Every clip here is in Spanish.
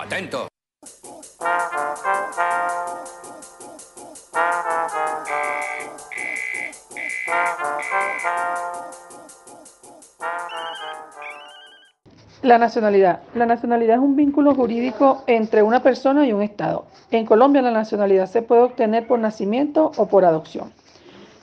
Atento. La nacionalidad. La nacionalidad es un vínculo jurídico entre una persona y un Estado. En Colombia la nacionalidad se puede obtener por nacimiento o por adopción.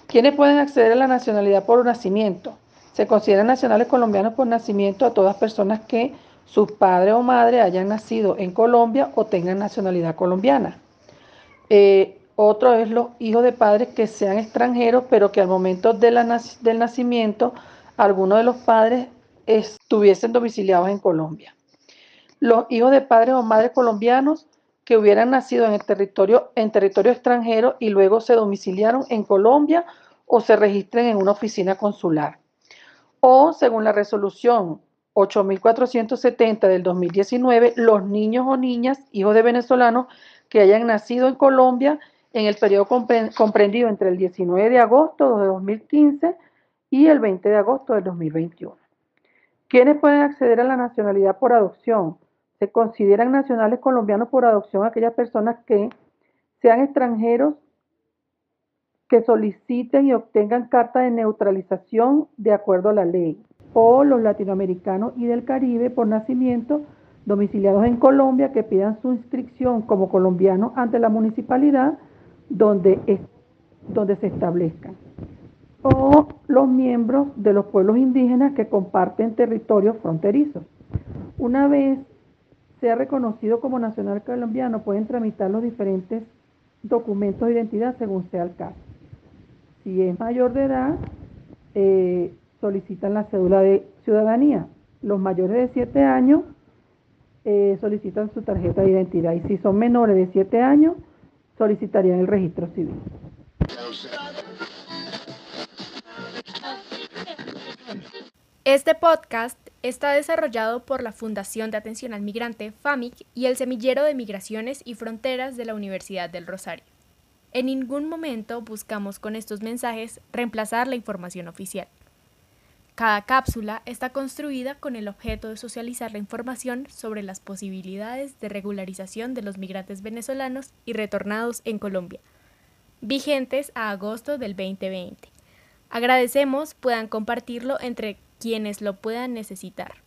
¿Quiénes pueden acceder a la nacionalidad por nacimiento? Se consideran nacionales colombianos por nacimiento a todas personas que sus padres o madre hayan nacido en Colombia o tengan nacionalidad colombiana. Eh, otro es los hijos de padres que sean extranjeros, pero que al momento del nacimiento alguno de los padres estuviesen domiciliados en Colombia. Los hijos de padres o madres colombianos que hubieran nacido en el territorio, en territorio extranjero y luego se domiciliaron en Colombia o se registren en una oficina consular. O, según la resolución 8470 del 2019, los niños o niñas, hijos de venezolanos, que hayan nacido en Colombia en el periodo comprendido entre el 19 de agosto de 2015 y el 20 de agosto del 2021. ¿Quiénes pueden acceder a la nacionalidad por adopción? Se consideran nacionales colombianos por adopción aquellas personas que sean extranjeros que soliciten y obtengan carta de neutralización de acuerdo a la ley, o los latinoamericanos y del Caribe por nacimiento domiciliados en Colombia que pidan su inscripción como colombianos ante la municipalidad donde, donde se establezcan o los miembros de los pueblos indígenas que comparten territorios fronterizos. Una vez sea reconocido como nacional colombiano, pueden tramitar los diferentes documentos de identidad según sea el caso. Si es mayor de edad, eh, solicitan la cédula de ciudadanía. Los mayores de 7 años eh, solicitan su tarjeta de identidad y si son menores de 7 años, solicitarían el registro civil. Este podcast está desarrollado por la Fundación de Atención al Migrante, FAMIC, y el Semillero de Migraciones y Fronteras de la Universidad del Rosario. En ningún momento buscamos con estos mensajes reemplazar la información oficial. Cada cápsula está construida con el objeto de socializar la información sobre las posibilidades de regularización de los migrantes venezolanos y retornados en Colombia, vigentes a agosto del 2020. Agradecemos puedan compartirlo entre quienes lo puedan necesitar.